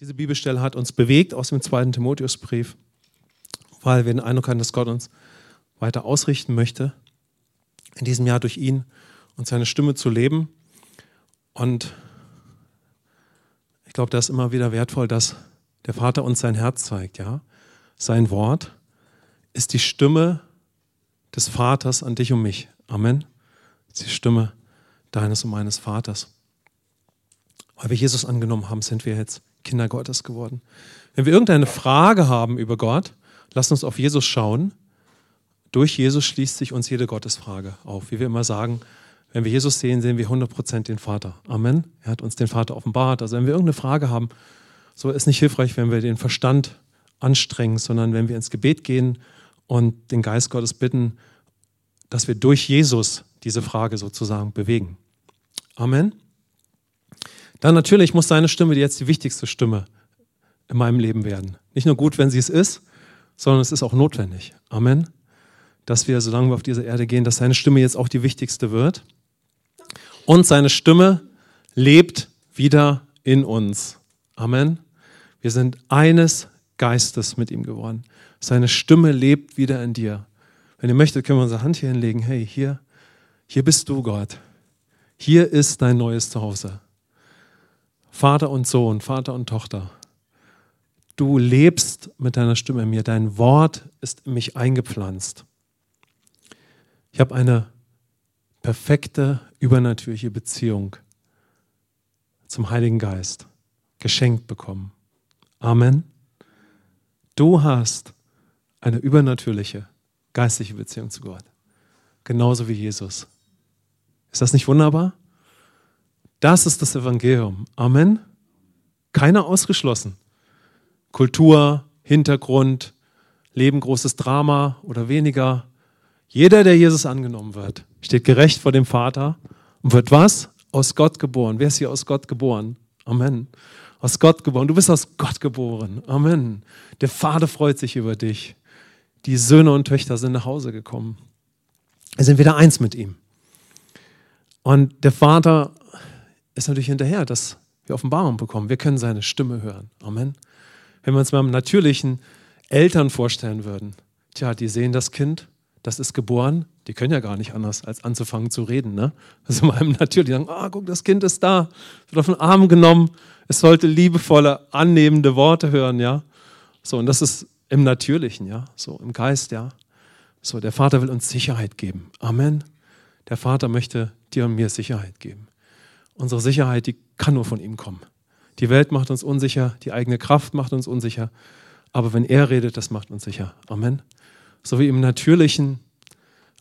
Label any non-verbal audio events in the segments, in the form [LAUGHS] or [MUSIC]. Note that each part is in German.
Diese Bibelstelle hat uns bewegt aus dem zweiten Timotheusbrief, weil wir den Eindruck hatten, dass Gott uns weiter ausrichten möchte, in diesem Jahr durch ihn und seine Stimme zu leben. Und ich glaube, das ist immer wieder wertvoll, dass der Vater uns sein Herz zeigt, ja. Sein Wort ist die Stimme des Vaters an dich und mich. Amen. Ist die Stimme deines und meines Vaters. Weil wir Jesus angenommen haben, sind wir jetzt Kinder Gottes geworden. Wenn wir irgendeine Frage haben über Gott, lasst uns auf Jesus schauen. Durch Jesus schließt sich uns jede Gottesfrage auf. Wie wir immer sagen, wenn wir Jesus sehen, sehen wir 100% den Vater. Amen. Er hat uns den Vater offenbart. Also wenn wir irgendeine Frage haben, so ist nicht hilfreich, wenn wir den Verstand anstrengen, sondern wenn wir ins Gebet gehen und den Geist Gottes bitten, dass wir durch Jesus diese Frage sozusagen bewegen. Amen. Dann natürlich muss seine Stimme jetzt die wichtigste Stimme in meinem Leben werden. Nicht nur gut, wenn sie es ist, sondern es ist auch notwendig. Amen. Dass wir, solange wir auf dieser Erde gehen, dass seine Stimme jetzt auch die wichtigste wird. Und seine Stimme lebt wieder in uns. Amen. Wir sind eines Geistes mit ihm geworden. Seine Stimme lebt wieder in dir. Wenn ihr möchtet, können wir unsere Hand hier hinlegen. Hey, hier, hier bist du, Gott. Hier ist dein neues Zuhause. Vater und Sohn, Vater und Tochter. Du lebst mit deiner Stimme in mir. Dein Wort ist in mich eingepflanzt. Ich habe eine perfekte, übernatürliche Beziehung zum Heiligen Geist geschenkt bekommen. Amen. Du hast eine übernatürliche, geistliche Beziehung zu Gott. Genauso wie Jesus. Ist das nicht wunderbar? Das ist das Evangelium. Amen. Keiner ausgeschlossen. Kultur, Hintergrund, Leben, großes Drama oder weniger. Jeder, der Jesus angenommen wird, steht gerecht vor dem Vater und wird was? Aus Gott geboren. Wer ist hier aus Gott geboren? Amen. Aus Gott geboren. Du bist aus Gott geboren. Amen. Der Vater freut sich über dich. Die Söhne und Töchter sind nach Hause gekommen. Wir sind wieder eins mit ihm. Und der Vater ist natürlich hinterher, dass wir Offenbarung bekommen. Wir können seine Stimme hören. Amen. Wenn wir uns mal im natürlichen Eltern vorstellen würden, tja, die sehen das Kind, das ist geboren, die können ja gar nicht anders, als anzufangen zu reden. Ne? Also mal im Natürlichen sagen, ah, guck, das Kind ist da, wird auf den Arm genommen, es sollte liebevolle, annehmende Worte hören, ja. So, und das ist im Natürlichen, ja, so im Geist, ja. So, der Vater will uns Sicherheit geben. Amen. Der Vater möchte dir und mir Sicherheit geben. Unsere Sicherheit, die kann nur von ihm kommen. Die Welt macht uns unsicher, die eigene Kraft macht uns unsicher. Aber wenn er redet, das macht uns sicher. Amen. So wie im Natürlichen,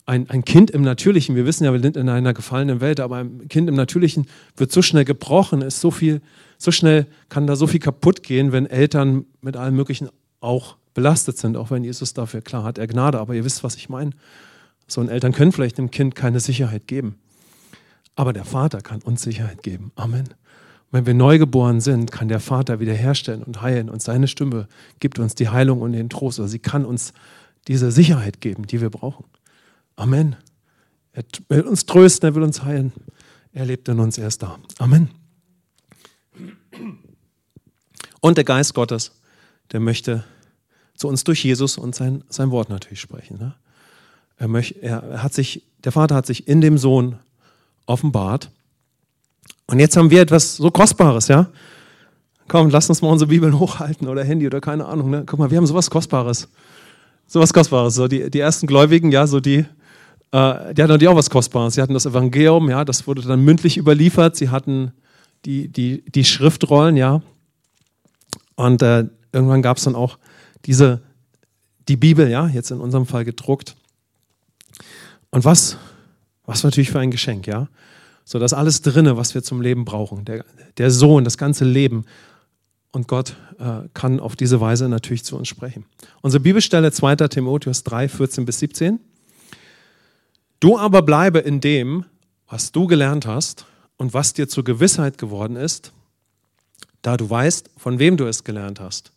ein, ein Kind im Natürlichen, wir wissen ja, wir sind in einer gefallenen Welt, aber ein Kind im Natürlichen wird so schnell gebrochen, ist so viel, so schnell kann da so viel kaputt gehen, wenn Eltern mit allem Möglichen auch belastet sind, auch wenn Jesus dafür, klar hat er Gnade, aber ihr wisst, was ich meine. So ein Eltern können vielleicht dem Kind keine Sicherheit geben. Aber der Vater kann uns Sicherheit geben. Amen. Wenn wir neugeboren sind, kann der Vater wiederherstellen und heilen. Und seine Stimme gibt uns die Heilung und den Trost. Also sie kann uns diese Sicherheit geben, die wir brauchen. Amen. Er will uns trösten, er will uns heilen. Er lebt in uns, er ist da. Amen. Und der Geist Gottes, der möchte zu uns durch Jesus und sein, sein Wort natürlich sprechen. Ne? Er, möchte, er hat sich, der Vater hat sich in dem Sohn offenbart. Und jetzt haben wir etwas so Kostbares, ja? Komm, lass uns mal unsere Bibeln [LAUGHS] hochhalten oder Handy oder keine Ahnung. Ne? Guck mal, wir haben sowas Kostbares. Sowas Kostbares. So die, die ersten Gläubigen, ja, so die, äh, die hatten natürlich auch was Kostbares. Sie hatten das Evangelium, ja, das wurde dann mündlich überliefert. Sie hatten die, die, die Schriftrollen, ja. Und äh, irgendwann gab es dann auch diese, die Bibel, ja, jetzt in unserem Fall gedruckt. Und was was natürlich für ein Geschenk, ja? So, das alles drinne, was wir zum Leben brauchen. Der, der Sohn, das ganze Leben. Und Gott äh, kann auf diese Weise natürlich zu uns sprechen. Unsere Bibelstelle 2. Timotheus 3, 14 bis 17. Du aber bleibe in dem, was du gelernt hast und was dir zur Gewissheit geworden ist, da du weißt, von wem du es gelernt hast.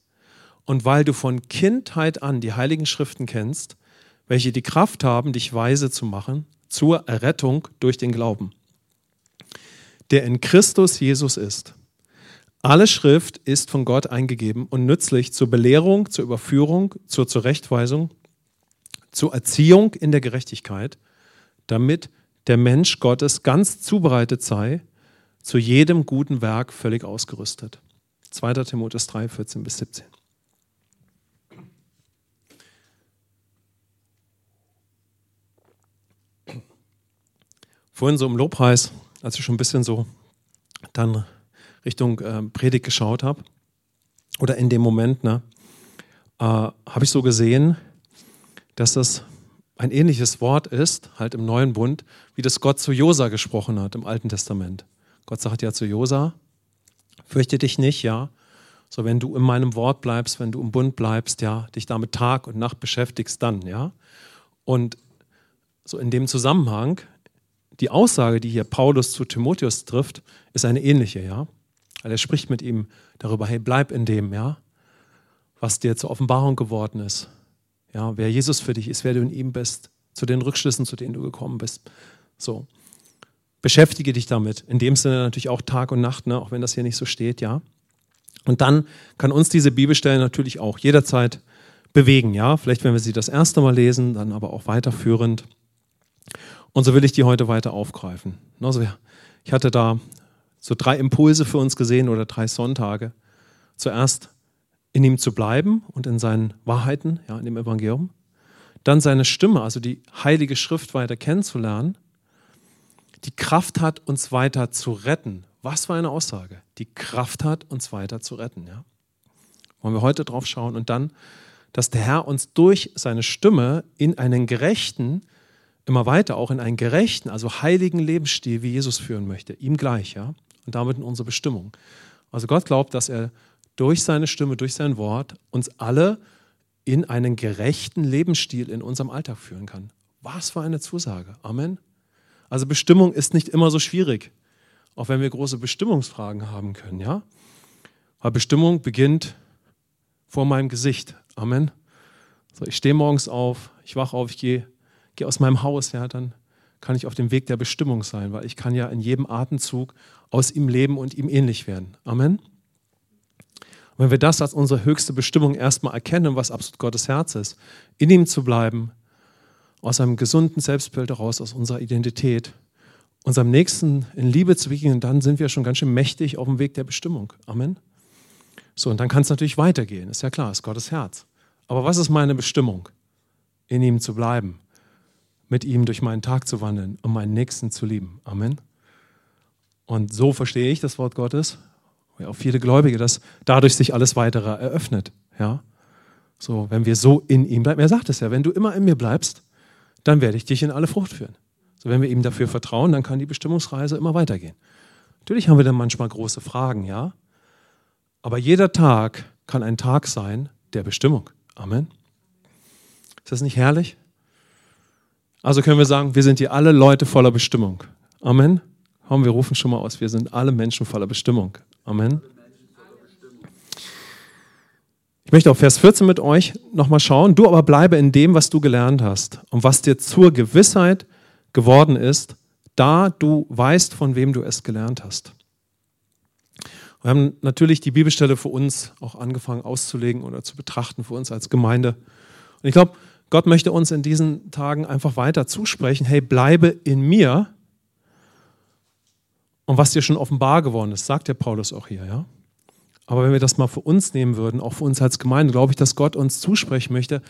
Und weil du von Kindheit an die heiligen Schriften kennst, welche die Kraft haben, dich weise zu machen zur Errettung durch den Glauben, der in Christus Jesus ist. Alle Schrift ist von Gott eingegeben und nützlich zur Belehrung, zur Überführung, zur Zurechtweisung, zur Erziehung in der Gerechtigkeit, damit der Mensch Gottes ganz zubereitet sei, zu jedem guten Werk völlig ausgerüstet. 2. Timotheus 3, 14 bis 17. Vorhin so im Lobpreis, als ich schon ein bisschen so dann Richtung äh, Predigt geschaut habe, oder in dem Moment, ne, äh, habe ich so gesehen, dass das ein ähnliches Wort ist, halt im neuen Bund, wie das Gott zu Josa gesprochen hat im Alten Testament. Gott sagt ja zu Josa, fürchte dich nicht, ja, so wenn du in meinem Wort bleibst, wenn du im Bund bleibst, ja, dich damit Tag und Nacht beschäftigst, dann, ja. Und so in dem Zusammenhang die Aussage, die hier Paulus zu Timotheus trifft, ist eine ähnliche, ja. Weil er spricht mit ihm darüber, hey, bleib in dem, ja, was dir zur Offenbarung geworden ist. Ja, wer Jesus für dich ist, wer du in ihm bist, zu den Rückschlüssen, zu denen du gekommen bist. So. Beschäftige dich damit. In dem Sinne natürlich auch Tag und Nacht, ne, auch wenn das hier nicht so steht, ja. Und dann kann uns diese Bibelstelle natürlich auch jederzeit bewegen, ja. Vielleicht, wenn wir sie das erste Mal lesen, dann aber auch weiterführend. Und so will ich die heute weiter aufgreifen. Also ich hatte da so drei Impulse für uns gesehen oder drei Sonntage. Zuerst in ihm zu bleiben und in seinen Wahrheiten, ja, in dem Evangelium. Dann seine Stimme, also die Heilige Schrift weiter kennenzulernen. Die Kraft hat, uns weiter zu retten. Was für eine Aussage. Die Kraft hat, uns weiter zu retten. Ja? Wollen wir heute drauf schauen. Und dann, dass der Herr uns durch seine Stimme in einen gerechten, immer weiter auch in einen gerechten, also heiligen Lebensstil, wie Jesus führen möchte, ihm gleich, ja, und damit in unsere Bestimmung. Also Gott glaubt, dass er durch seine Stimme, durch sein Wort uns alle in einen gerechten Lebensstil in unserem Alltag führen kann. Was für eine Zusage. Amen. Also Bestimmung ist nicht immer so schwierig, auch wenn wir große Bestimmungsfragen haben können, ja? Aber Bestimmung beginnt vor meinem Gesicht. Amen. So, ich stehe morgens auf, ich wache auf, ich gehe gehe aus meinem Haus, ja, dann kann ich auf dem Weg der Bestimmung sein, weil ich kann ja in jedem Atemzug aus ihm leben und ihm ähnlich werden. Amen. Und wenn wir das als unsere höchste Bestimmung erstmal erkennen, was absolut Gottes Herz ist, in ihm zu bleiben, aus einem gesunden Selbstbild heraus, aus unserer Identität, unserem Nächsten in Liebe zu begegnen, dann sind wir schon ganz schön mächtig auf dem Weg der Bestimmung. Amen. So, und dann kann es natürlich weitergehen, ist ja klar, ist Gottes Herz. Aber was ist meine Bestimmung? In ihm zu bleiben mit ihm durch meinen Tag zu wandeln, um meinen Nächsten zu lieben. Amen. Und so verstehe ich das Wort Gottes, auch viele Gläubige, dass dadurch sich alles weitere eröffnet. Ja? So, wenn wir so in ihm bleiben. Er sagt es ja, wenn du immer in mir bleibst, dann werde ich dich in alle Frucht führen. So, wenn wir ihm dafür vertrauen, dann kann die Bestimmungsreise immer weitergehen. Natürlich haben wir dann manchmal große Fragen, ja. Aber jeder Tag kann ein Tag sein der Bestimmung. Amen. Ist das nicht herrlich? Also können wir sagen, wir sind hier alle Leute voller Bestimmung. Amen. Komm, wir rufen schon mal aus, wir sind alle Menschen voller Bestimmung. Amen. Ich möchte auf Vers 14 mit euch nochmal schauen. Du aber bleibe in dem, was du gelernt hast und was dir zur Gewissheit geworden ist, da du weißt, von wem du es gelernt hast. Wir haben natürlich die Bibelstelle für uns auch angefangen auszulegen oder zu betrachten für uns als Gemeinde. Und ich glaube, Gott möchte uns in diesen Tagen einfach weiter zusprechen, hey, bleibe in mir. Und was dir schon offenbar geworden ist, sagt der Paulus auch hier, ja. Aber wenn wir das mal für uns nehmen würden, auch für uns als Gemeinde, glaube ich, dass Gott uns zusprechen möchte,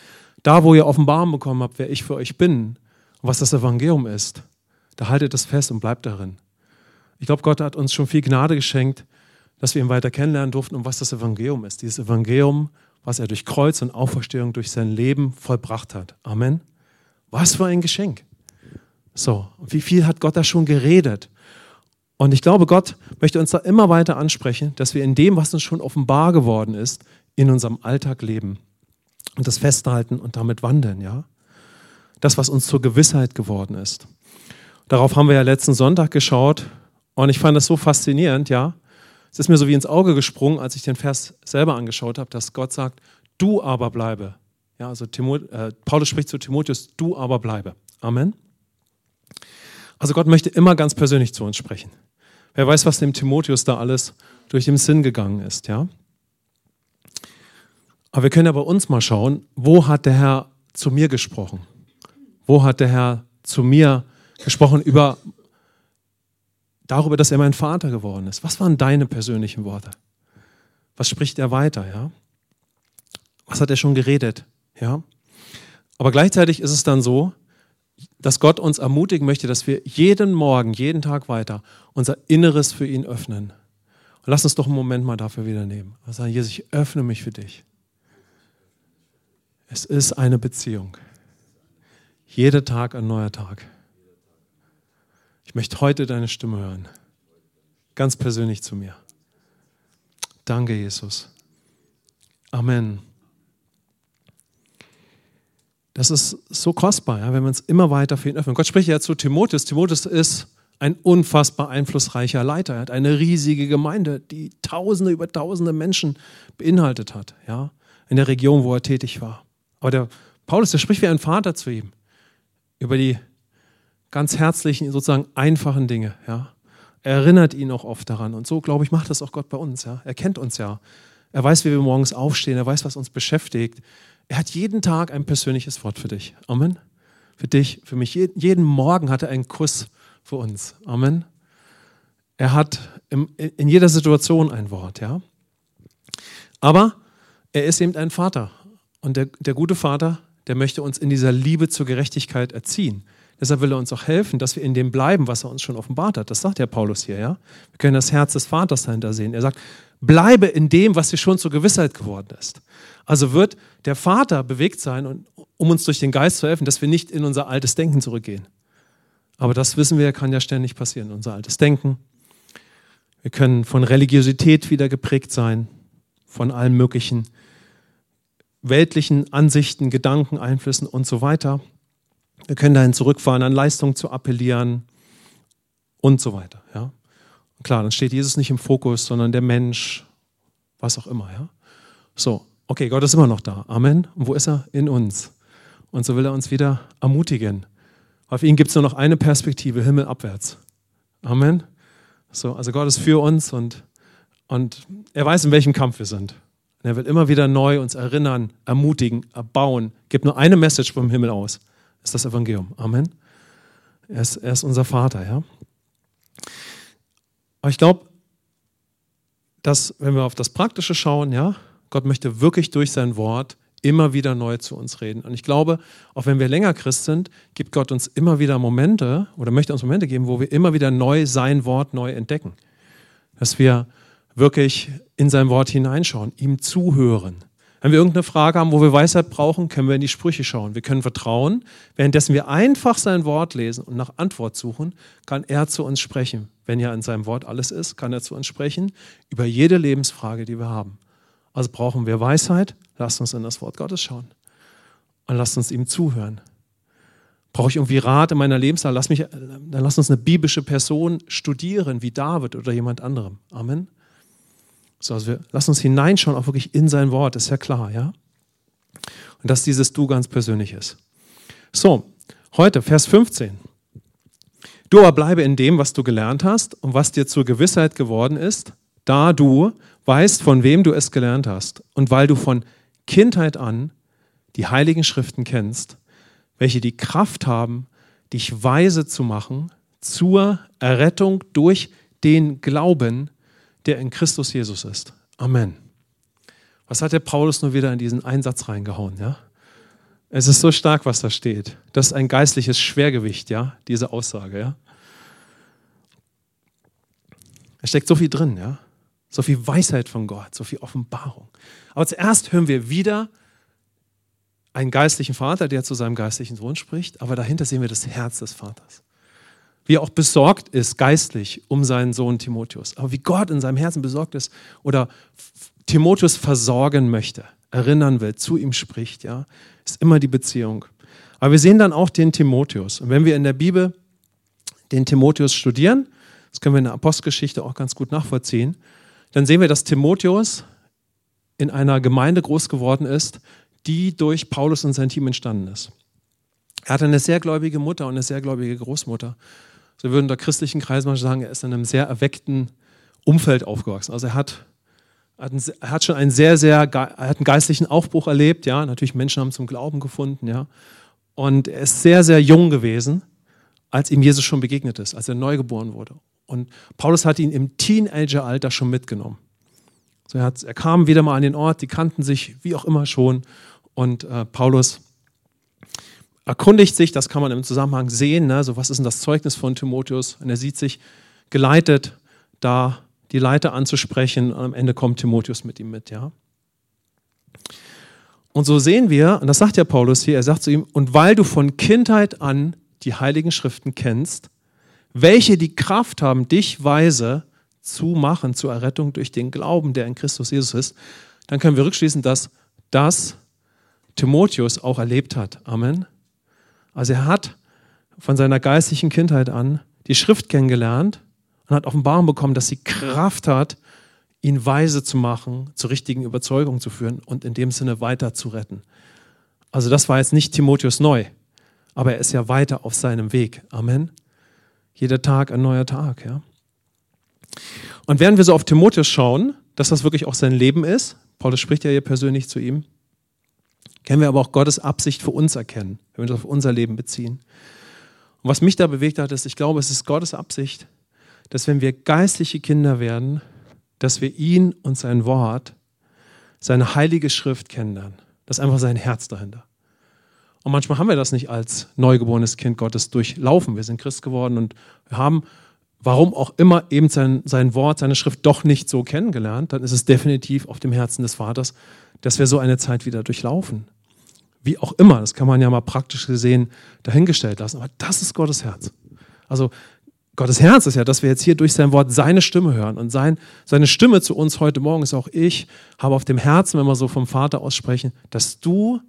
da wo ihr Offenbarung bekommen habt, wer ich für euch bin und was das Evangelium ist, da haltet es fest und bleibt darin. Ich glaube, Gott hat uns schon viel Gnade geschenkt, dass wir ihn weiter kennenlernen durften und was das Evangelium ist. Dieses Evangelium, was er durch Kreuz und Auferstehung durch sein Leben vollbracht hat. Amen. Was für ein Geschenk. So, wie viel hat Gott da schon geredet? Und ich glaube, Gott möchte uns da immer weiter ansprechen, dass wir in dem, was uns schon offenbar geworden ist, in unserem Alltag leben und das festhalten und damit wandeln, ja? Das, was uns zur Gewissheit geworden ist. Darauf haben wir ja letzten Sonntag geschaut und ich fand das so faszinierend, ja? Es ist mir so wie ins Auge gesprungen, als ich den Vers selber angeschaut habe, dass Gott sagt, du aber bleibe. Ja, also Timot, äh, Paulus spricht zu Timotheus, du aber bleibe. Amen. Also Gott möchte immer ganz persönlich zu uns sprechen. Wer weiß, was dem Timotheus da alles durch den Sinn gegangen ist, ja? Aber wir können ja bei uns mal schauen, wo hat der Herr zu mir gesprochen? Wo hat der Herr zu mir gesprochen über darüber, dass er mein Vater geworden ist? Was waren deine persönlichen Worte? Was spricht er weiter, ja? Was hat er schon geredet, ja? Aber gleichzeitig ist es dann so, dass Gott uns ermutigen möchte, dass wir jeden Morgen, jeden Tag weiter unser Inneres für ihn öffnen. Und lass uns doch einen Moment mal dafür wieder nehmen. Und sagen, Jesus, ich öffne mich für dich. Es ist eine Beziehung. Jeder Tag ein neuer Tag. Ich möchte heute deine Stimme hören. Ganz persönlich zu mir. Danke, Jesus. Amen. Das ist so kostbar, ja, wenn wir uns immer weiter für ihn öffnen. Gott spricht ja zu Timotheus. Timotheus ist ein unfassbar einflussreicher Leiter. Er hat eine riesige Gemeinde, die Tausende über Tausende Menschen beinhaltet hat, ja, in der Region, wo er tätig war. Aber der Paulus, der spricht wie ein Vater zu ihm über die ganz herzlichen, sozusagen einfachen Dinge, ja. Er erinnert ihn auch oft daran. Und so, glaube ich, macht das auch Gott bei uns, ja. Er kennt uns ja. Er weiß, wie wir morgens aufstehen. Er weiß, was uns beschäftigt. Er hat jeden Tag ein persönliches Wort für dich. Amen. Für dich, für mich. Jeden Morgen hat er einen Kuss für uns. Amen. Er hat in jeder Situation ein Wort, ja. Aber er ist eben ein Vater. Und der, der gute Vater, der möchte uns in dieser Liebe zur Gerechtigkeit erziehen. Deshalb will er uns auch helfen, dass wir in dem bleiben, was er uns schon offenbart hat. Das sagt ja Paulus hier, ja. Wir können das Herz des Vaters dahinter sehen. Er sagt, bleibe in dem, was dir schon zur Gewissheit geworden ist. Also wird der Vater bewegt sein, um uns durch den Geist zu helfen, dass wir nicht in unser altes Denken zurückgehen. Aber das wissen wir, kann ja ständig passieren, unser altes Denken. Wir können von Religiosität wieder geprägt sein, von allen möglichen weltlichen Ansichten, Gedanken, Einflüssen und so weiter. Wir können dahin zurückfahren, an Leistung zu appellieren und so weiter. Ja? klar, dann steht Jesus nicht im Fokus, sondern der Mensch, was auch immer. Ja? So, okay, Gott ist immer noch da. Amen. Und wo ist er? In uns. Und so will er uns wieder ermutigen. Auf ihn gibt es nur noch eine Perspektive, Himmel abwärts. Amen. So, also Gott ist für uns und, und er weiß, in welchem Kampf wir sind. Und er will immer wieder neu uns erinnern, ermutigen, erbauen. Gibt nur eine Message vom Himmel aus. Das ist das Evangelium. Amen. Er ist, er ist unser Vater, ja. Aber ich glaube, dass, wenn wir auf das Praktische schauen, ja, Gott möchte wirklich durch sein Wort immer wieder neu zu uns reden. Und ich glaube, auch wenn wir länger Christ sind, gibt Gott uns immer wieder Momente oder möchte uns Momente geben, wo wir immer wieder neu sein Wort neu entdecken. Dass wir wirklich in sein Wort hineinschauen, ihm zuhören. Wenn wir irgendeine Frage haben, wo wir Weisheit brauchen, können wir in die Sprüche schauen. Wir können vertrauen. Währenddessen wir einfach sein Wort lesen und nach Antwort suchen, kann er zu uns sprechen. Wenn ja in seinem Wort alles ist, kann er zu uns sprechen über jede Lebensfrage, die wir haben. Also brauchen wir Weisheit, lasst uns in das Wort Gottes schauen und lasst uns ihm zuhören. Brauche ich irgendwie Rat in meiner Lebenslage, lass mich, dann lass uns eine biblische Person studieren, wie David oder jemand anderem. Amen. So, also wir lassen uns hineinschauen, auch wirklich in sein Wort, ist ja klar, ja? Und dass dieses Du ganz persönlich ist. So, heute, Vers 15. Du aber bleibe in dem, was du gelernt hast und was dir zur Gewissheit geworden ist, da du weißt, von wem du es gelernt hast und weil du von Kindheit an die heiligen Schriften kennst, welche die Kraft haben, dich weise zu machen zur Errettung durch den Glauben, der in Christus Jesus ist. Amen. Was hat der Paulus nur wieder in diesen Einsatz reingehauen, ja? Es ist so stark, was da steht. Das ist ein geistliches Schwergewicht, ja, diese Aussage, ja. Es steckt so viel drin, ja so viel Weisheit von Gott, so viel Offenbarung. Aber zuerst hören wir wieder einen geistlichen Vater, der zu seinem geistlichen Sohn spricht, aber dahinter sehen wir das Herz des Vaters. Wie er auch besorgt ist geistlich um seinen Sohn Timotheus, aber wie Gott in seinem Herzen besorgt ist oder Timotheus versorgen möchte, erinnern will, zu ihm spricht, ja, ist immer die Beziehung. Aber wir sehen dann auch den Timotheus. Und wenn wir in der Bibel den Timotheus studieren, das können wir in der Apostelgeschichte auch ganz gut nachvollziehen, dann sehen wir, dass Timotheus in einer Gemeinde groß geworden ist, die durch Paulus und sein Team entstanden ist. Er hatte eine sehr gläubige Mutter und eine sehr gläubige Großmutter. So würden da christlichen Kreisen manchmal sagen, er ist in einem sehr erweckten Umfeld aufgewachsen. Also er hat, er hat schon einen sehr, sehr, er hat einen geistlichen Aufbruch erlebt, ja. Natürlich Menschen haben zum Glauben gefunden, ja. Und er ist sehr, sehr jung gewesen, als ihm Jesus schon begegnet ist, als er neu geboren wurde. Und Paulus hat ihn im Teenageralter schon mitgenommen. So er, hat, er, kam wieder mal an den Ort, die kannten sich wie auch immer schon. Und äh, Paulus erkundigt sich, das kann man im Zusammenhang sehen, ne, so was ist denn das Zeugnis von Timotheus? Und er sieht sich geleitet, da die Leiter anzusprechen. Und am Ende kommt Timotheus mit ihm mit, ja. Und so sehen wir, und das sagt ja Paulus hier, er sagt zu ihm, und weil du von Kindheit an die heiligen Schriften kennst, welche die Kraft haben, dich weise zu machen zur Errettung durch den Glauben, der in Christus Jesus ist, dann können wir rückschließen, dass das Timotheus auch erlebt hat. Amen. Also er hat von seiner geistlichen Kindheit an die Schrift kennengelernt und hat Offenbarung bekommen, dass sie Kraft hat, ihn weise zu machen, zur richtigen Überzeugung zu führen und in dem Sinne weiter zu retten. Also das war jetzt nicht Timotheus neu, aber er ist ja weiter auf seinem Weg. Amen. Jeder Tag ein neuer Tag, ja. Und während wir so auf Timotheus schauen, dass das wirklich auch sein Leben ist, Paulus spricht ja hier persönlich zu ihm, können wir aber auch Gottes Absicht für uns erkennen, wenn wir das auf unser Leben beziehen. Und was mich da bewegt hat, ist, ich glaube, es ist Gottes Absicht, dass wenn wir geistliche Kinder werden, dass wir ihn und sein Wort, seine heilige Schrift kennenlernen. Das ist einfach sein Herz dahinter. Und manchmal haben wir das nicht als neugeborenes Kind Gottes durchlaufen. Wir sind Christ geworden und haben, warum auch immer, eben sein, sein Wort, seine Schrift doch nicht so kennengelernt. Dann ist es definitiv auf dem Herzen des Vaters, dass wir so eine Zeit wieder durchlaufen. Wie auch immer, das kann man ja mal praktisch gesehen dahingestellt lassen. Aber das ist Gottes Herz. Also Gottes Herz ist ja, dass wir jetzt hier durch sein Wort seine Stimme hören. Und sein, seine Stimme zu uns heute Morgen ist auch ich, habe auf dem Herzen, wenn wir so vom Vater aussprechen, dass du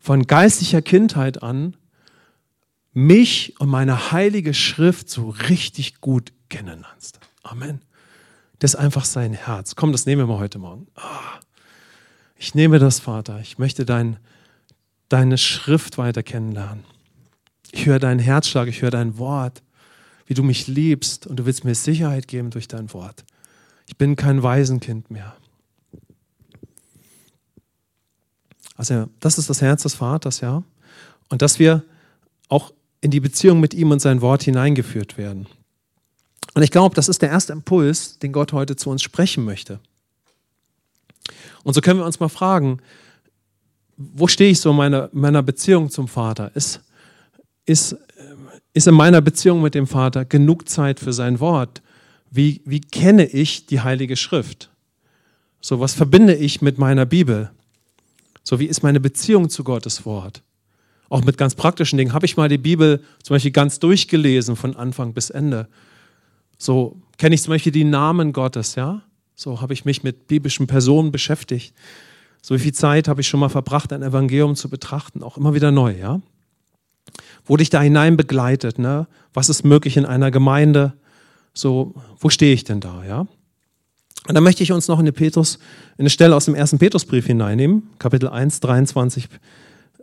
von geistlicher Kindheit an mich und meine heilige Schrift so richtig gut kennenlernst. Amen. Das ist einfach sein Herz. Komm, das nehmen wir mal heute Morgen. Ah, ich nehme das, Vater. Ich möchte dein, deine Schrift weiter kennenlernen. Ich höre deinen Herzschlag, ich höre dein Wort, wie du mich liebst und du willst mir Sicherheit geben durch dein Wort. Ich bin kein Waisenkind mehr. Also das ist das Herz des Vaters, ja. Und dass wir auch in die Beziehung mit ihm und sein Wort hineingeführt werden. Und ich glaube, das ist der erste Impuls, den Gott heute zu uns sprechen möchte. Und so können wir uns mal fragen, wo stehe ich so in meiner, meiner Beziehung zum Vater? Ist, ist, ist in meiner Beziehung mit dem Vater genug Zeit für sein Wort? Wie, wie kenne ich die Heilige Schrift? So, was verbinde ich mit meiner Bibel? So, wie ist meine Beziehung zu Gottes Wort? Auch mit ganz praktischen Dingen. Habe ich mal die Bibel zum Beispiel ganz durchgelesen von Anfang bis Ende? So kenne ich zum Beispiel die Namen Gottes, ja? So habe ich mich mit biblischen Personen beschäftigt. So viel Zeit habe ich schon mal verbracht, ein Evangelium zu betrachten, auch immer wieder neu, ja? Wurde ich da hinein begleitet, ne? Was ist möglich in einer Gemeinde? So, wo stehe ich denn da, ja? Und dann möchte ich uns noch in, Petrus, in eine Stelle aus dem ersten Petrusbrief hineinnehmen, Kapitel 1, 23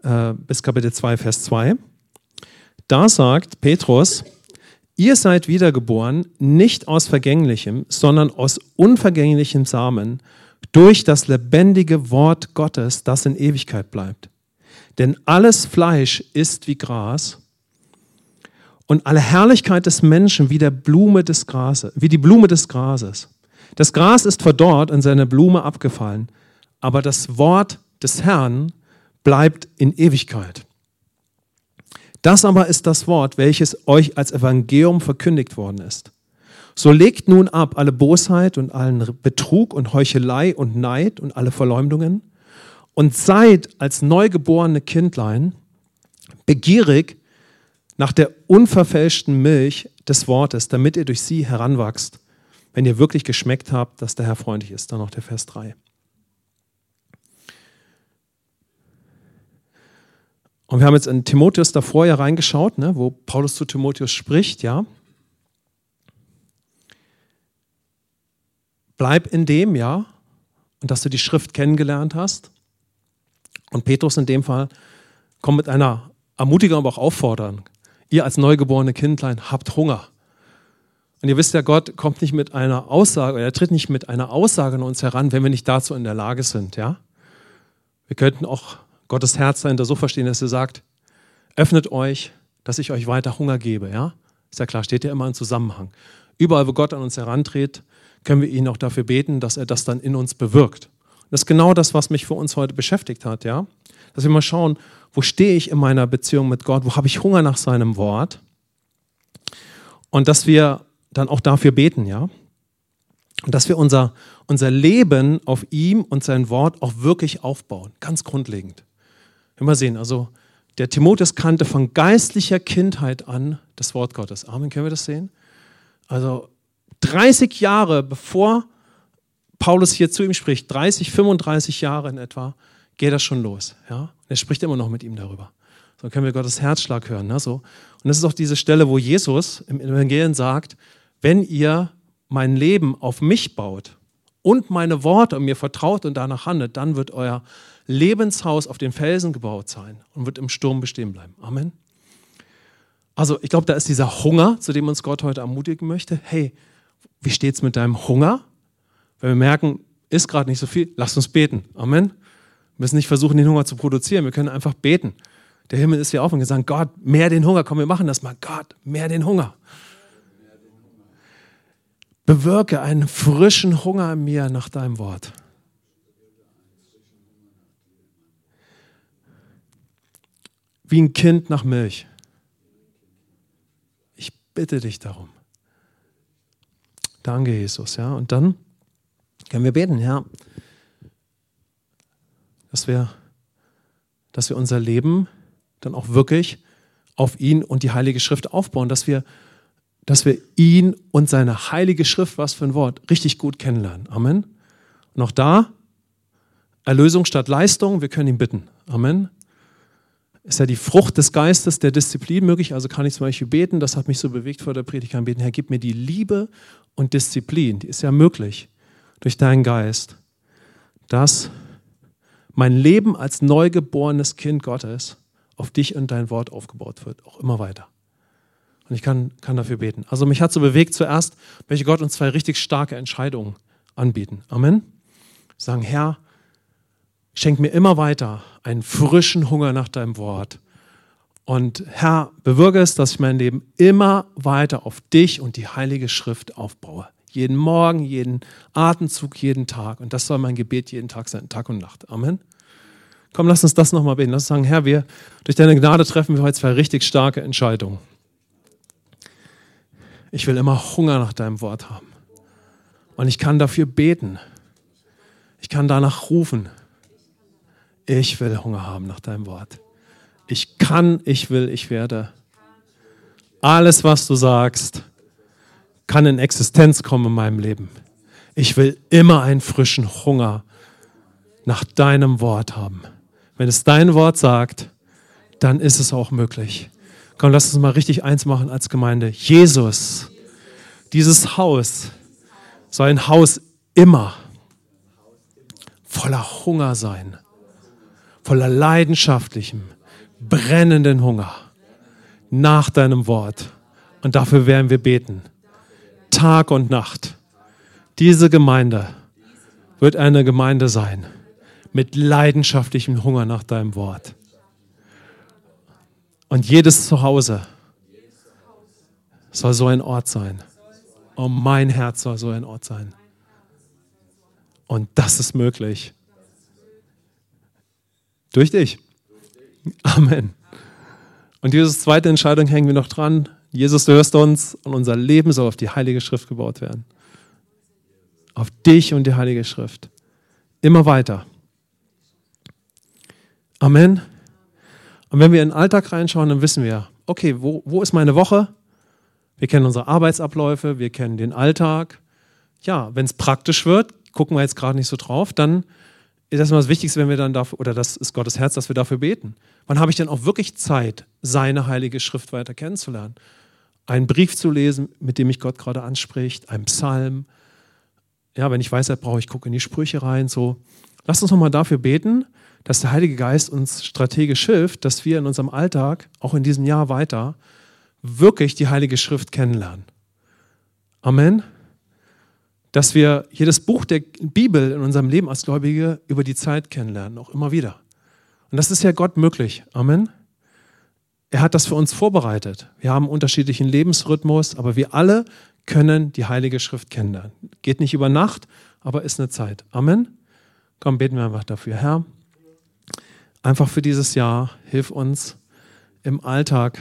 äh, bis Kapitel 2, Vers 2. Da sagt Petrus, ihr seid wiedergeboren, nicht aus vergänglichem, sondern aus unvergänglichem Samen, durch das lebendige Wort Gottes, das in Ewigkeit bleibt. Denn alles Fleisch ist wie Gras und alle Herrlichkeit des Menschen wie der Blume des Grases, wie die Blume des Grases. Das Gras ist verdorrt und seine Blume abgefallen, aber das Wort des Herrn bleibt in Ewigkeit. Das aber ist das Wort, welches euch als Evangelium verkündigt worden ist. So legt nun ab alle Bosheit und allen Betrug und Heuchelei und Neid und alle Verleumdungen und seid als neugeborene Kindlein begierig nach der unverfälschten Milch des Wortes, damit ihr durch sie heranwachst, wenn ihr wirklich geschmeckt habt, dass der Herr freundlich ist. Dann noch der Vers 3. Und wir haben jetzt in Timotheus davor ja reingeschaut, ne, wo Paulus zu Timotheus spricht, ja. Bleib in dem, ja, und dass du die Schrift kennengelernt hast. Und Petrus in dem Fall kommt mit einer Ermutigung, aber auch Auffordern. Ihr als neugeborene Kindlein habt Hunger. Und ihr wisst ja, Gott kommt nicht mit einer Aussage, oder er tritt nicht mit einer Aussage an uns heran, wenn wir nicht dazu in der Lage sind, ja? Wir könnten auch Gottes Herz dahinter so verstehen, dass er sagt, öffnet euch, dass ich euch weiter Hunger gebe, ja? Ist ja klar, steht ja immer im Zusammenhang. Überall, wo Gott an uns herantritt, können wir ihn auch dafür beten, dass er das dann in uns bewirkt. Das ist genau das, was mich für uns heute beschäftigt hat, ja? Dass wir mal schauen, wo stehe ich in meiner Beziehung mit Gott, wo habe ich Hunger nach seinem Wort? Und dass wir dann auch dafür beten, ja? Und dass wir unser, unser Leben auf ihm und sein Wort auch wirklich aufbauen, ganz grundlegend. Wir mal sehen, also der Timotheus kannte von geistlicher Kindheit an das Wort Gottes. Amen, können wir das sehen? Also 30 Jahre bevor Paulus hier zu ihm spricht, 30, 35 Jahre in etwa, geht das schon los. Ja? Er spricht immer noch mit ihm darüber. So können wir Gottes Herzschlag hören. Ne? So. Und das ist auch diese Stelle, wo Jesus im Evangelium sagt, wenn ihr mein Leben auf mich baut und meine Worte und mir vertraut und danach handelt, dann wird euer Lebenshaus auf den Felsen gebaut sein und wird im Sturm bestehen bleiben. Amen. Also ich glaube, da ist dieser Hunger, zu dem uns Gott heute ermutigen möchte. Hey, wie steht es mit deinem Hunger? Wenn wir merken, ist gerade nicht so viel, lasst uns beten. Amen. Wir müssen nicht versuchen, den Hunger zu produzieren. Wir können einfach beten. Der Himmel ist ja offen und gesagt, Gott, mehr den Hunger. Komm, wir machen das mal. Gott, mehr den Hunger. Bewirke einen frischen Hunger in mir nach deinem Wort. Wie ein Kind nach Milch. Ich bitte dich darum. Danke, Jesus. Ja, und dann können wir beten, ja, dass wir, dass wir unser Leben dann auch wirklich auf ihn und die Heilige Schrift aufbauen, dass wir, dass wir ihn und seine Heilige Schrift, was für ein Wort, richtig gut kennenlernen. Amen. Und auch da, Erlösung statt Leistung, wir können ihn bitten. Amen. Ist ja die Frucht des Geistes, der Disziplin möglich. Also kann ich zum Beispiel beten, das hat mich so bewegt vor der Predigt, kann beten, Herr, gib mir die Liebe und Disziplin, die ist ja möglich durch deinen Geist, dass mein Leben als neugeborenes Kind Gottes auf dich und dein Wort aufgebaut wird, auch immer weiter. Und ich kann, kann dafür beten. Also mich hat so bewegt, zuerst möchte Gott uns zwei richtig starke Entscheidungen anbieten. Amen. Sagen, Herr, schenk mir immer weiter einen frischen Hunger nach deinem Wort. Und Herr, bewirke es, dass ich mein Leben immer weiter auf dich und die Heilige Schrift aufbaue. Jeden Morgen, jeden Atemzug, jeden Tag. Und das soll mein Gebet jeden Tag sein, Tag und Nacht. Amen. Komm, lass uns das nochmal beten. Lass uns sagen, Herr, wir, durch deine Gnade treffen wir heute zwei richtig starke Entscheidungen. Ich will immer Hunger nach deinem Wort haben. Und ich kann dafür beten. Ich kann danach rufen. Ich will Hunger haben nach deinem Wort. Ich kann, ich will, ich werde. Alles, was du sagst, kann in Existenz kommen in meinem Leben. Ich will immer einen frischen Hunger nach deinem Wort haben. Wenn es dein Wort sagt, dann ist es auch möglich. Komm, lass uns mal richtig eins machen als Gemeinde. Jesus, dieses Haus soll ein Haus immer voller Hunger sein, voller leidenschaftlichem, brennenden Hunger nach deinem Wort. Und dafür werden wir beten. Tag und Nacht. Diese Gemeinde wird eine Gemeinde sein mit leidenschaftlichem Hunger nach deinem Wort. Und jedes Zuhause soll so ein Ort sein. Und mein Herz soll so ein Ort sein. Und das ist möglich. Durch dich. Amen. Und diese zweite Entscheidung hängen wir noch dran. Jesus, du hörst uns und unser Leben soll auf die Heilige Schrift gebaut werden. Auf dich und die Heilige Schrift. Immer weiter. Amen. Und wenn wir in den Alltag reinschauen, dann wissen wir, okay, wo, wo ist meine Woche? Wir kennen unsere Arbeitsabläufe, wir kennen den Alltag. Ja, wenn es praktisch wird, gucken wir jetzt gerade nicht so drauf, dann ist erstmal das Wichtigste, wenn wir dann dafür, oder das ist Gottes Herz, dass wir dafür beten. Wann habe ich denn auch wirklich Zeit, seine heilige Schrift weiter kennenzulernen? Einen Brief zu lesen, mit dem mich Gott gerade anspricht, einen Psalm. Ja, wenn ich weiß, brauche ich, gucke in die Sprüche rein. So, lasst uns nochmal dafür beten, dass der Heilige Geist uns strategisch hilft, dass wir in unserem Alltag, auch in diesem Jahr weiter, wirklich die Heilige Schrift kennenlernen. Amen. Dass wir jedes Buch der Bibel in unserem Leben als Gläubige über die Zeit kennenlernen, auch immer wieder. Und das ist ja Gott möglich. Amen. Er hat das für uns vorbereitet. Wir haben unterschiedlichen Lebensrhythmus, aber wir alle können die Heilige Schrift kennenlernen. Geht nicht über Nacht, aber ist eine Zeit. Amen. Komm, beten wir einfach dafür. Herr, einfach für dieses Jahr, hilf uns im Alltag,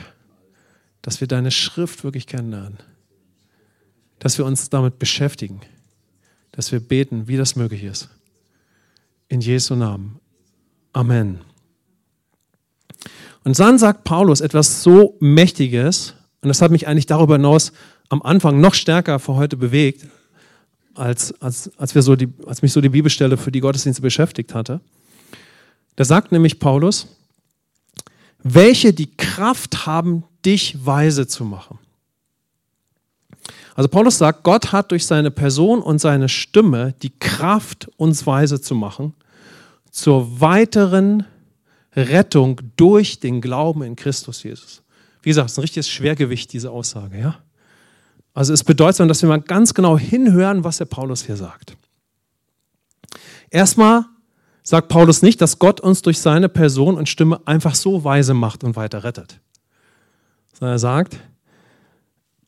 dass wir deine Schrift wirklich kennenlernen. Dass wir uns damit beschäftigen. Dass wir beten, wie das möglich ist. In Jesu Namen. Amen. Und dann sagt Paulus etwas so Mächtiges, und das hat mich eigentlich darüber hinaus am Anfang noch stärker für heute bewegt, als, als, als, wir so die, als mich so die Bibelstelle für die Gottesdienste beschäftigt hatte. Da sagt nämlich Paulus, welche die Kraft haben, dich weise zu machen. Also Paulus sagt, Gott hat durch seine Person und seine Stimme die Kraft, uns weise zu machen, zur weiteren Rettung durch den Glauben in Christus Jesus. Wie gesagt, es ist ein richtiges Schwergewicht, diese Aussage. Ja? Also es bedeutet, dass wir mal ganz genau hinhören, was der Paulus hier sagt. Erstmal sagt Paulus nicht, dass Gott uns durch seine Person und Stimme einfach so weise macht und weiter rettet. Sondern er sagt,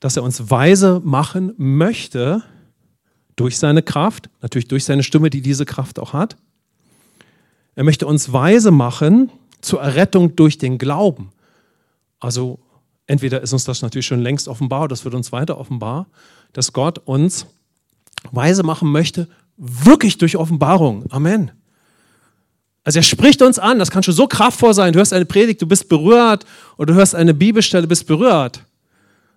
dass er uns weise machen möchte durch seine Kraft, natürlich durch seine Stimme, die diese Kraft auch hat. Er möchte uns weise machen zur Errettung durch den Glauben. Also entweder ist uns das natürlich schon längst offenbar, das wird uns weiter offenbar, dass Gott uns weise machen möchte, wirklich durch Offenbarung. Amen. Also er spricht uns an, das kann schon so kraftvoll sein. Du hörst eine Predigt, du bist berührt oder du hörst eine Bibelstelle, bist berührt.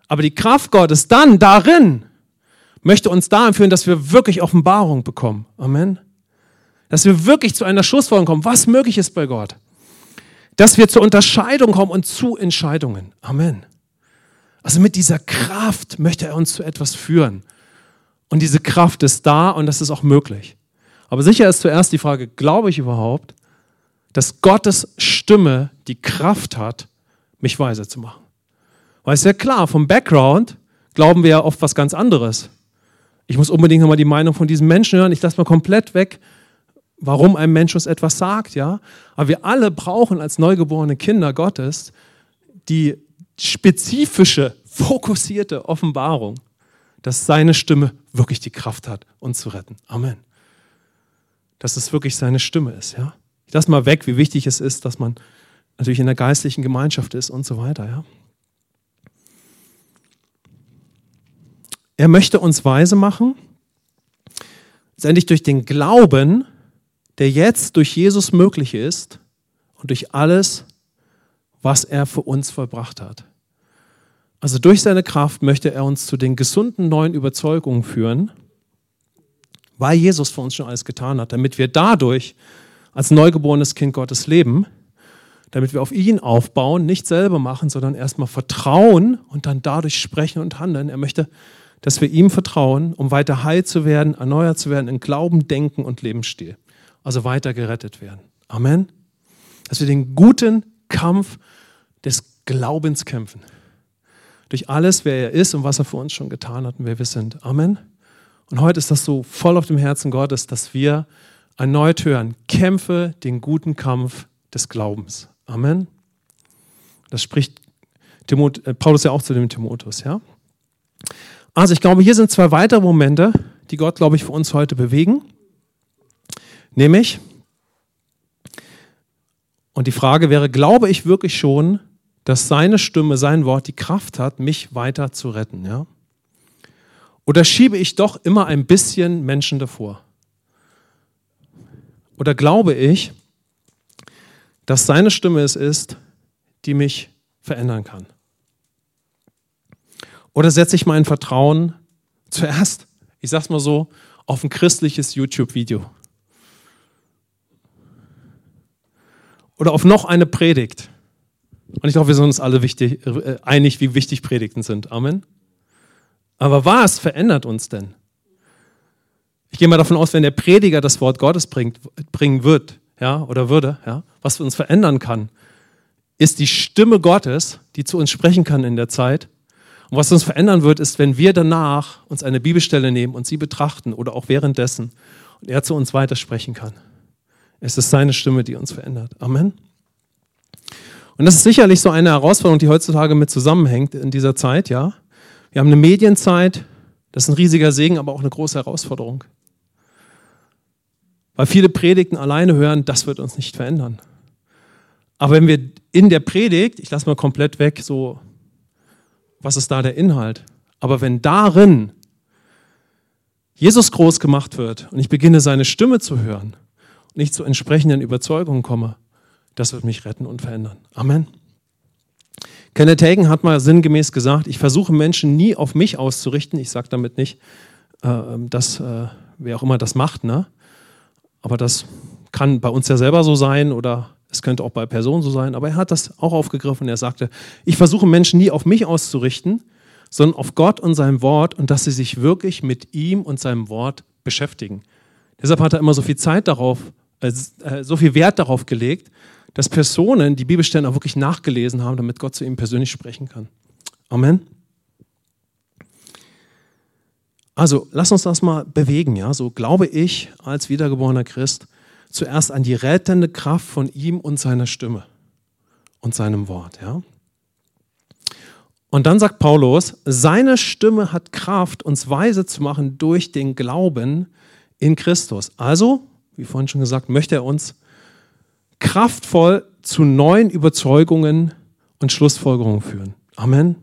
Aber die Kraft Gottes dann darin möchte uns dahin führen, dass wir wirklich Offenbarung bekommen. Amen. Dass wir wirklich zu einer Schlussfolgerung kommen, was möglich ist bei Gott. Dass wir zur Unterscheidung kommen und zu Entscheidungen. Amen. Also mit dieser Kraft möchte er uns zu etwas führen. Und diese Kraft ist da und das ist auch möglich. Aber sicher ist zuerst die Frage, glaube ich überhaupt, dass Gottes Stimme die Kraft hat, mich weise zu machen? Weil es ja klar, vom Background glauben wir ja oft was ganz anderes. Ich muss unbedingt nochmal die Meinung von diesem Menschen hören. Ich lasse mal komplett weg, warum ein Mensch uns etwas sagt, ja. Aber wir alle brauchen als neugeborene Kinder Gottes die spezifische, fokussierte Offenbarung, dass seine Stimme wirklich die Kraft hat, uns zu retten. Amen dass es wirklich seine Stimme ist. Ja? Ich lasse mal weg, wie wichtig es ist, dass man natürlich in der geistlichen Gemeinschaft ist und so weiter. Ja? Er möchte uns weise machen, letztendlich durch den Glauben, der jetzt durch Jesus möglich ist und durch alles, was er für uns vollbracht hat. Also durch seine Kraft möchte er uns zu den gesunden neuen Überzeugungen führen weil Jesus für uns schon alles getan hat, damit wir dadurch als neugeborenes Kind Gottes leben, damit wir auf ihn aufbauen, nicht selber machen, sondern erstmal vertrauen und dann dadurch sprechen und handeln. Er möchte, dass wir ihm vertrauen, um weiter heil zu werden, erneuert zu werden in Glauben, Denken und Lebensstil. Also weiter gerettet werden. Amen. Dass wir den guten Kampf des Glaubens kämpfen. Durch alles, wer er ist und was er für uns schon getan hat und wer wir sind. Amen. Und heute ist das so voll auf dem Herzen Gottes, dass wir erneut hören, kämpfe den guten Kampf des Glaubens. Amen. Das spricht Timot äh, Paulus ja auch zu dem Timotheus, ja. Also ich glaube, hier sind zwei weitere Momente, die Gott, glaube ich, für uns heute bewegen. Nämlich, und die Frage wäre, glaube ich wirklich schon, dass seine Stimme, sein Wort die Kraft hat, mich weiter zu retten, ja? Oder schiebe ich doch immer ein bisschen Menschen davor? Oder glaube ich, dass seine Stimme es ist, die mich verändern kann? Oder setze ich mein Vertrauen zuerst, ich sag's mal so, auf ein christliches YouTube-Video? Oder auf noch eine Predigt? Und ich glaube, wir sind uns alle wichtig, äh, einig, wie wichtig Predigten sind. Amen. Aber was verändert uns denn? Ich gehe mal davon aus, wenn der Prediger das Wort Gottes bringt, bringen wird, ja, oder würde, ja, was uns verändern kann, ist die Stimme Gottes, die zu uns sprechen kann in der Zeit. Und was uns verändern wird, ist, wenn wir danach uns eine Bibelstelle nehmen und sie betrachten oder auch währenddessen und er zu uns weitersprechen kann. Es ist seine Stimme, die uns verändert. Amen. Und das ist sicherlich so eine Herausforderung, die heutzutage mit zusammenhängt in dieser Zeit, ja. Wir haben eine Medienzeit, das ist ein riesiger Segen, aber auch eine große Herausforderung. Weil viele Predigten alleine hören, das wird uns nicht verändern. Aber wenn wir in der Predigt, ich lasse mal komplett weg, so, was ist da der Inhalt? Aber wenn darin Jesus groß gemacht wird und ich beginne seine Stimme zu hören und ich zu entsprechenden Überzeugungen komme, das wird mich retten und verändern. Amen. Kenneth Hagen hat mal sinngemäß gesagt, ich versuche Menschen nie auf mich auszurichten. Ich sage damit nicht, äh, dass äh, wer auch immer das macht, ne? aber das kann bei uns ja selber so sein oder es könnte auch bei Personen so sein, aber er hat das auch aufgegriffen. Er sagte, ich versuche Menschen nie auf mich auszurichten, sondern auf Gott und sein Wort und dass sie sich wirklich mit ihm und seinem Wort beschäftigen. Deshalb hat er immer so viel Zeit darauf, äh, äh so viel Wert darauf gelegt, dass Personen die Bibelstellen auch wirklich nachgelesen haben, damit Gott zu ihnen persönlich sprechen kann. Amen. Also, lass uns das mal bewegen, ja. So glaube ich als wiedergeborener Christ zuerst an die rettende Kraft von ihm und seiner Stimme und seinem Wort, ja. Und dann sagt Paulus, seine Stimme hat Kraft, uns weise zu machen durch den Glauben in Christus. Also, wie vorhin schon gesagt, möchte er uns kraftvoll zu neuen Überzeugungen und Schlussfolgerungen führen. Amen.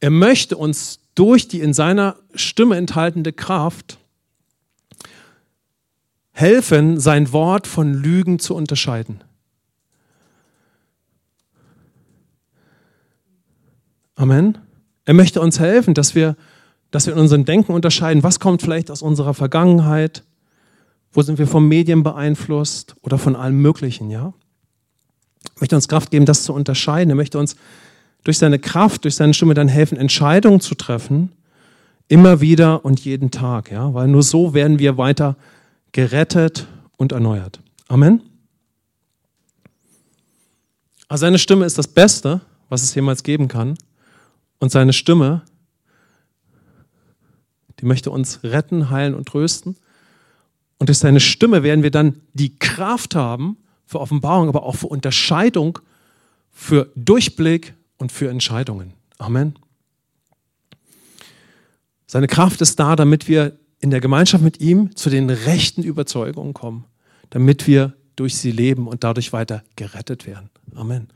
Er möchte uns durch die in seiner Stimme enthaltene Kraft helfen, sein Wort von Lügen zu unterscheiden. Amen. Er möchte uns helfen, dass wir, dass wir in unserem Denken unterscheiden, was kommt vielleicht aus unserer Vergangenheit, wo sind wir von Medien beeinflusst oder von allem Möglichen, ja? Er möchte uns Kraft geben, das zu unterscheiden. Er möchte uns durch seine Kraft, durch seine Stimme dann helfen, Entscheidungen zu treffen, immer wieder und jeden Tag, ja? Weil nur so werden wir weiter gerettet und erneuert. Amen. Also seine Stimme ist das Beste, was es jemals geben kann. Und seine Stimme, die möchte uns retten, heilen und trösten. Und durch seine Stimme werden wir dann die Kraft haben für Offenbarung, aber auch für Unterscheidung, für Durchblick und für Entscheidungen. Amen. Seine Kraft ist da, damit wir in der Gemeinschaft mit ihm zu den rechten Überzeugungen kommen, damit wir durch sie leben und dadurch weiter gerettet werden. Amen.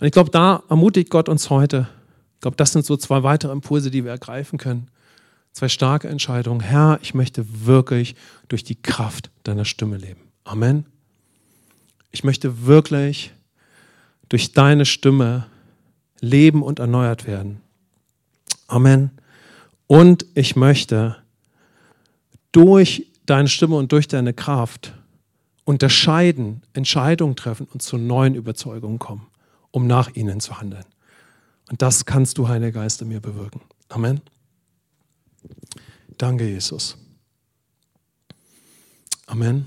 Und ich glaube, da ermutigt Gott uns heute. Ich glaube, das sind so zwei weitere Impulse, die wir ergreifen können. Zwei starke Entscheidungen. Herr, ich möchte wirklich durch die Kraft deiner Stimme leben. Amen. Ich möchte wirklich durch deine Stimme leben und erneuert werden. Amen. Und ich möchte durch deine Stimme und durch deine Kraft unterscheiden, Entscheidungen treffen und zu neuen Überzeugungen kommen, um nach ihnen zu handeln. Und das kannst du, Heiliger Geist, in mir bewirken. Amen. Danke, Jesus. Amen.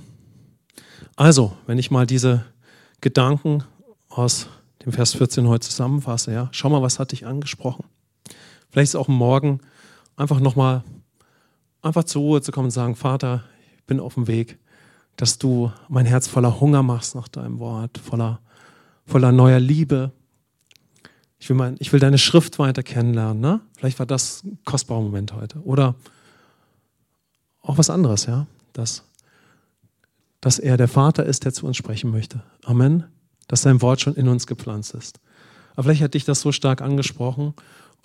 Also, wenn ich mal diese Gedanken aus dem Vers 14 heute zusammenfasse, ja, schau mal, was hat dich angesprochen. Vielleicht ist auch morgen einfach nochmal einfach zur Ruhe zu kommen und sagen, Vater, ich bin auf dem Weg, dass du mein Herz voller Hunger machst nach deinem Wort, voller, voller neuer Liebe, ich will, mein, ich will deine Schrift weiter kennenlernen. Ne? Vielleicht war das ein kostbarer Moment heute. Oder auch was anderes, ja. Dass, dass er der Vater ist, der zu uns sprechen möchte. Amen. Dass sein Wort schon in uns gepflanzt ist. Aber vielleicht hat dich das so stark angesprochen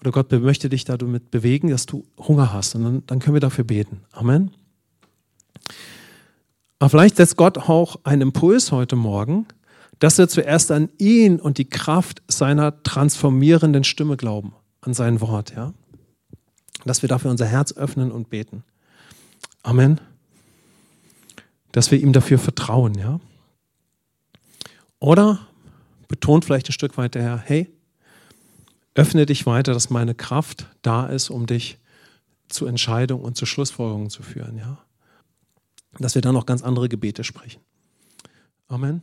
oder Gott möchte dich damit bewegen, dass du Hunger hast. Und dann, dann können wir dafür beten. Amen. Aber vielleicht setzt Gott auch einen Impuls heute Morgen, dass wir zuerst an ihn und die Kraft seiner transformierenden Stimme glauben, an sein Wort, ja. Dass wir dafür unser Herz öffnen und beten. Amen. Dass wir ihm dafür vertrauen, ja. Oder betont vielleicht ein Stück weit der Herr, hey, öffne dich weiter, dass meine Kraft da ist, um dich zu Entscheidungen und zu Schlussfolgerungen zu führen, ja. Dass wir dann noch ganz andere Gebete sprechen. Amen.